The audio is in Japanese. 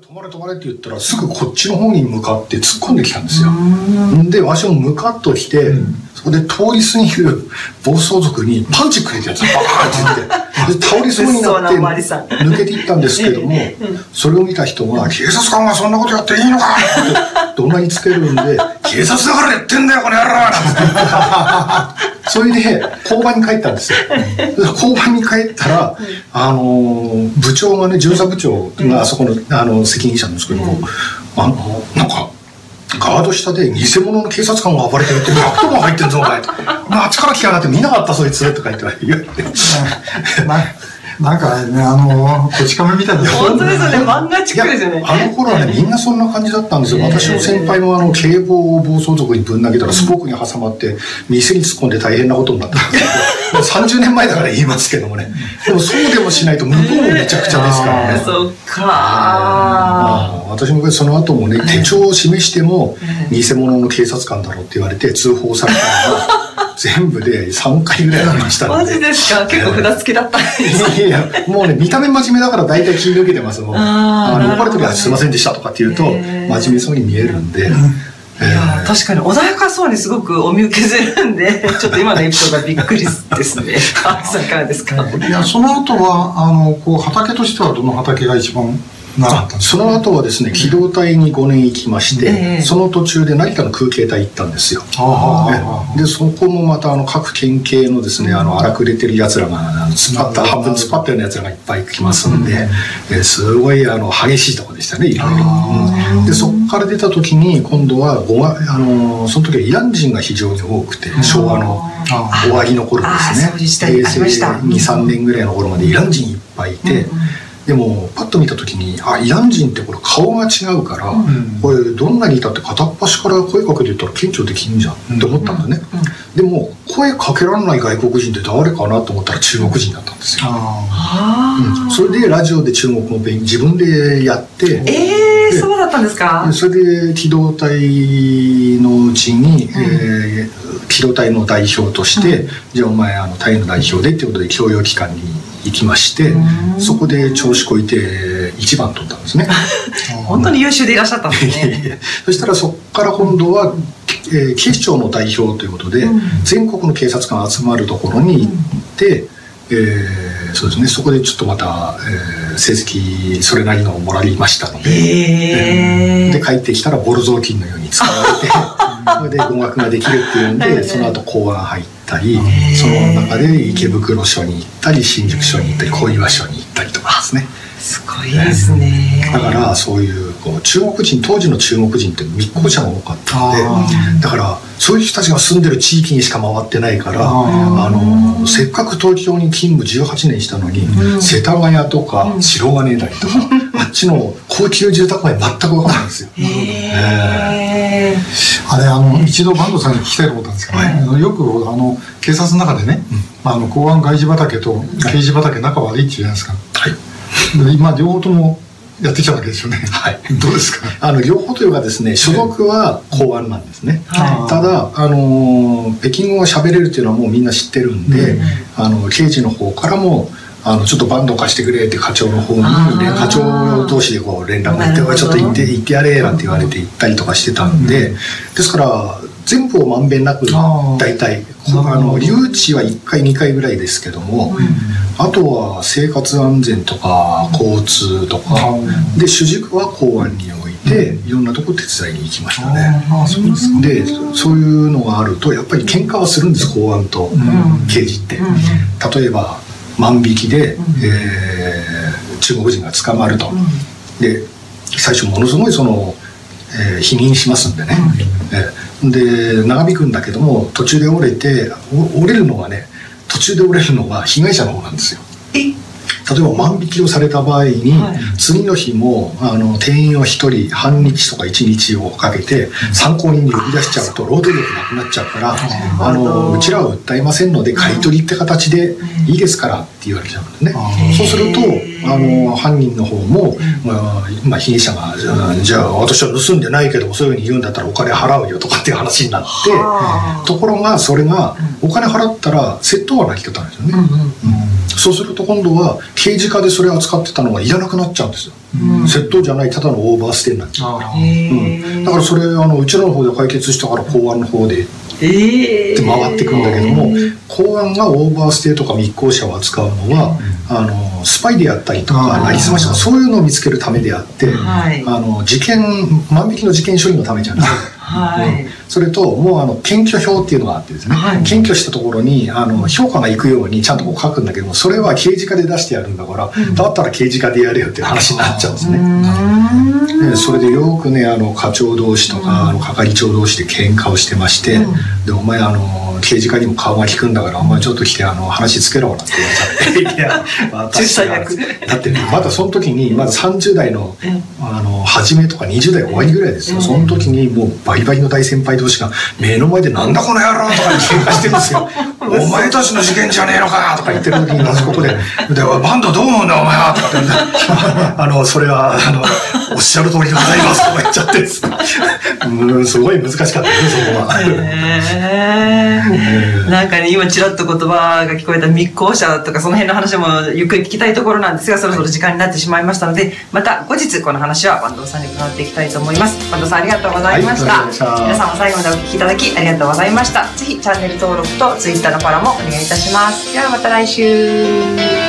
止まれ止まれって言ったらすぐこっちの方に向かって突っ込んできたんですよ。で、わしもムカッと来て、そこで通り過ぎる暴走族にパンチくれたやつバーンって言って、で倒れそうになって抜けていったんですけども、それを見た人が、警察官がそんなことやっていいのかって怒鳴りつけるんで、警察だからやってんだよ、この野郎なんて。それで、交番に帰ったんですよ。交番に帰ったら、あの、部長がね、巡査部長があそこの、あの、責任者なんですけども、あの、なんか、ガード下で偽物の警察官が暴れてるって100トンも入ってんぞ、お前。あっちから来やがって見なかったそいつとか言って言われて。なんかね、あの、こち亀みたいな。本当ですよね、漫画チックですよね。あの頃はね、みんなそんな感じだったんですよ。私の先輩のあの、警棒を暴走族にぶん投げたら、スポークに挟まって、店に突っ込んで大変なことになったんですけど、30年前だから言いますけどもね。でもそうでもしないと向こうもめちゃくちゃですからね。そっかまあ、私もその後もね、手帳を示しても、偽物の警察官だろうって言われて通報されたのが、全部で3回ぐらいありました マジですか？結構札付きだった。んですいやいや、もうね、見た目真面目だから大体気抜けてますもん。あの、呼ばれた時はすいませんでしたとかって言うと、真面目そうに見えるんで。いや確かに穏やかそうにすごくお見受けするんで、ちょっと今のエピソードがびっくりですね。あさんいかがですか？いや、その後は、あの、こう、畑としてはどの畑が一番その後はですね機動隊に5年行きまして、えー、その途中で成田の空警隊行ったんですよ。でそこもまたあの各県警のですねあの荒くれてるやつらが突っ張った半分突っ張ったようなやつらがいっぱい来ますんで、えー、すごいあの激しいとこでしたねいろいろ。でそこから出た時に今度はごあのその時はイラン人が非常に多くて昭和の終わりの頃ですね。平成23年ぐらいの頃までイラン人いっぱいいて。うんでもパッと見た時にあイラン人ってこれ顔が違うから、うん、これどんなにいたって片っ端から声かけて言ったら顕著できんじゃんって思ったんだね、でも声かけられない外国人って誰かなと思ったら中国人だったんですよ、うん、それでラジオで中国語勉自分でやってええー、そうだったんですか？それで機動隊のうちに、うん、えー、機動隊の代表として、じゃあお前あの隊の代表でっていうことで教養機関に行きましてそこで調子こいて一番取ったんですね。本当に優秀でいらっしゃったんですね。そしたらそこから今度は、えー、警視庁の代表ということで、うん、全国の警察官集まるところに行って、うん、えー、そうですね。そこでちょっとまた、えー、成績それなりのもらいましたので、えー、で帰ってきたらボル雑巾のように使われて それで語学ができるっていうんでその後公安入って。ったりその中で池袋署に行ったり新宿署に行ったり小岩署に行ったりとかですね。すごいですね。だからそういうこう中国人当時の中国人って密航者が多かったんでだからそういう人たちが住んでる地域にしか回ってないからあのせっかく東京に勤務18年したのに、うん、世田谷とか白金台とか、うん、あっちの高級住宅街全く分かんないんですよ。へあれあの一度坂東さんに聞きたいことなんですけど、はい、よくあの警察の中でね、うん、あの公安外事畑と刑事畑仲悪いっていうじゃないですか。はい今両方ともやってきたわけですよね。はい。どうですか？あの両方というかですね、所属は公安なんですね。はい、ただあの北京語が喋れるっていうのはもうみんな知ってるんで、うん、あの刑事の方からも。あのちょっとバンド貸してくれって課長の方に課長同士でこう連絡が行って「ちょっと行って行ってやれ」なんて言われて行ったりとかしてたんで、ですから全部をまんべんなく大体。あの留置は1回2回ぐらいですけども、あとは生活安全とか交通とか、で主軸は公安において、いろんなとこ手伝いに行きましたね。でそういうのがあるとやっぱり喧嘩はするんです公安と刑事って。例えば万引きで、えー、中国人が捕まると。で最初ものすごいその、えー、否認しますんでね。えー、で長引くんだけども途中で折れて折れるのはね途中で折れるのは被害者の方なんですよ。例えば万引きをされた場合に、はい、次の日もあの店員を1人半日とか1日をかけて参考人に呼び出しちゃうと労働力なくなっちゃうからあのうちらは訴えませんので買い取りって形でいいですからって言われちゃうんですね。そうするとあの犯人の方も、まあ、まあ、被疑者がじゃあ私は盗んでないけどもそういうふうに言うんだったらお金払うよとかっていう話になってところがそれがお金払ったら窃盗はなき方なんですよね、うんうん。うん、そうすると今度は刑事課でそれを扱ってたのがいらなくなっちゃうんですよ、うん、窃盗じゃないただのオーバーステイになっちゃう、うん、だからそれあのうちらの方で解決したから公安の方でって回ってくんだけども、公安がオーバーステイとか密航者を扱うのは、あのスパイであったりとかなりすましとかそういうのを見つけるためであって、あの事件万引きの事件処理のためじゃない。はい、それともうあの検挙表っていうのがあってですね、はい、検挙したところにあの評価がいくようにちゃんとこう書くんだけどもそれは刑事課で出してやるんだから、うん、だったら刑事課でやれよっていう話になっちゃうんですね。でそれでよくねあの課長同士とか、あの係長同士で喧嘩をしてまして、うん、でお前あの刑事課にも顔が利くんだからお前ちょっと来てあの話つけろなんて言われちゃって いや私がだってねまだその時にまだ30代のあの初めとか20代終わりぐらいですよ、その時にもうバリバリの大先輩同士が目の前で「なんだこの野郎!」とかに喧嘩してるんですよ「お前たちの事件じゃねえのか!」とか言ってる時にまずここで「でバンドどう思うんだお前は!」とかってあのそれはあのおっしゃる通りでございます」とか言っちゃって うんすごい難しかったですそこは。なんかね今ちらっと言葉が聞こえた密航者とかその辺の話もゆっくり聞きたいところなんですがそろそろ時間になってしまいましたのでまた後日この話は坂東さんに伺っていきたいと思います。坂東さんありがとうございました、はい、皆さんも最後までお聞きいただきありがとうございました。ぜひチャンネル登録と Twitter のフォローもお願いいたします。ではまた来週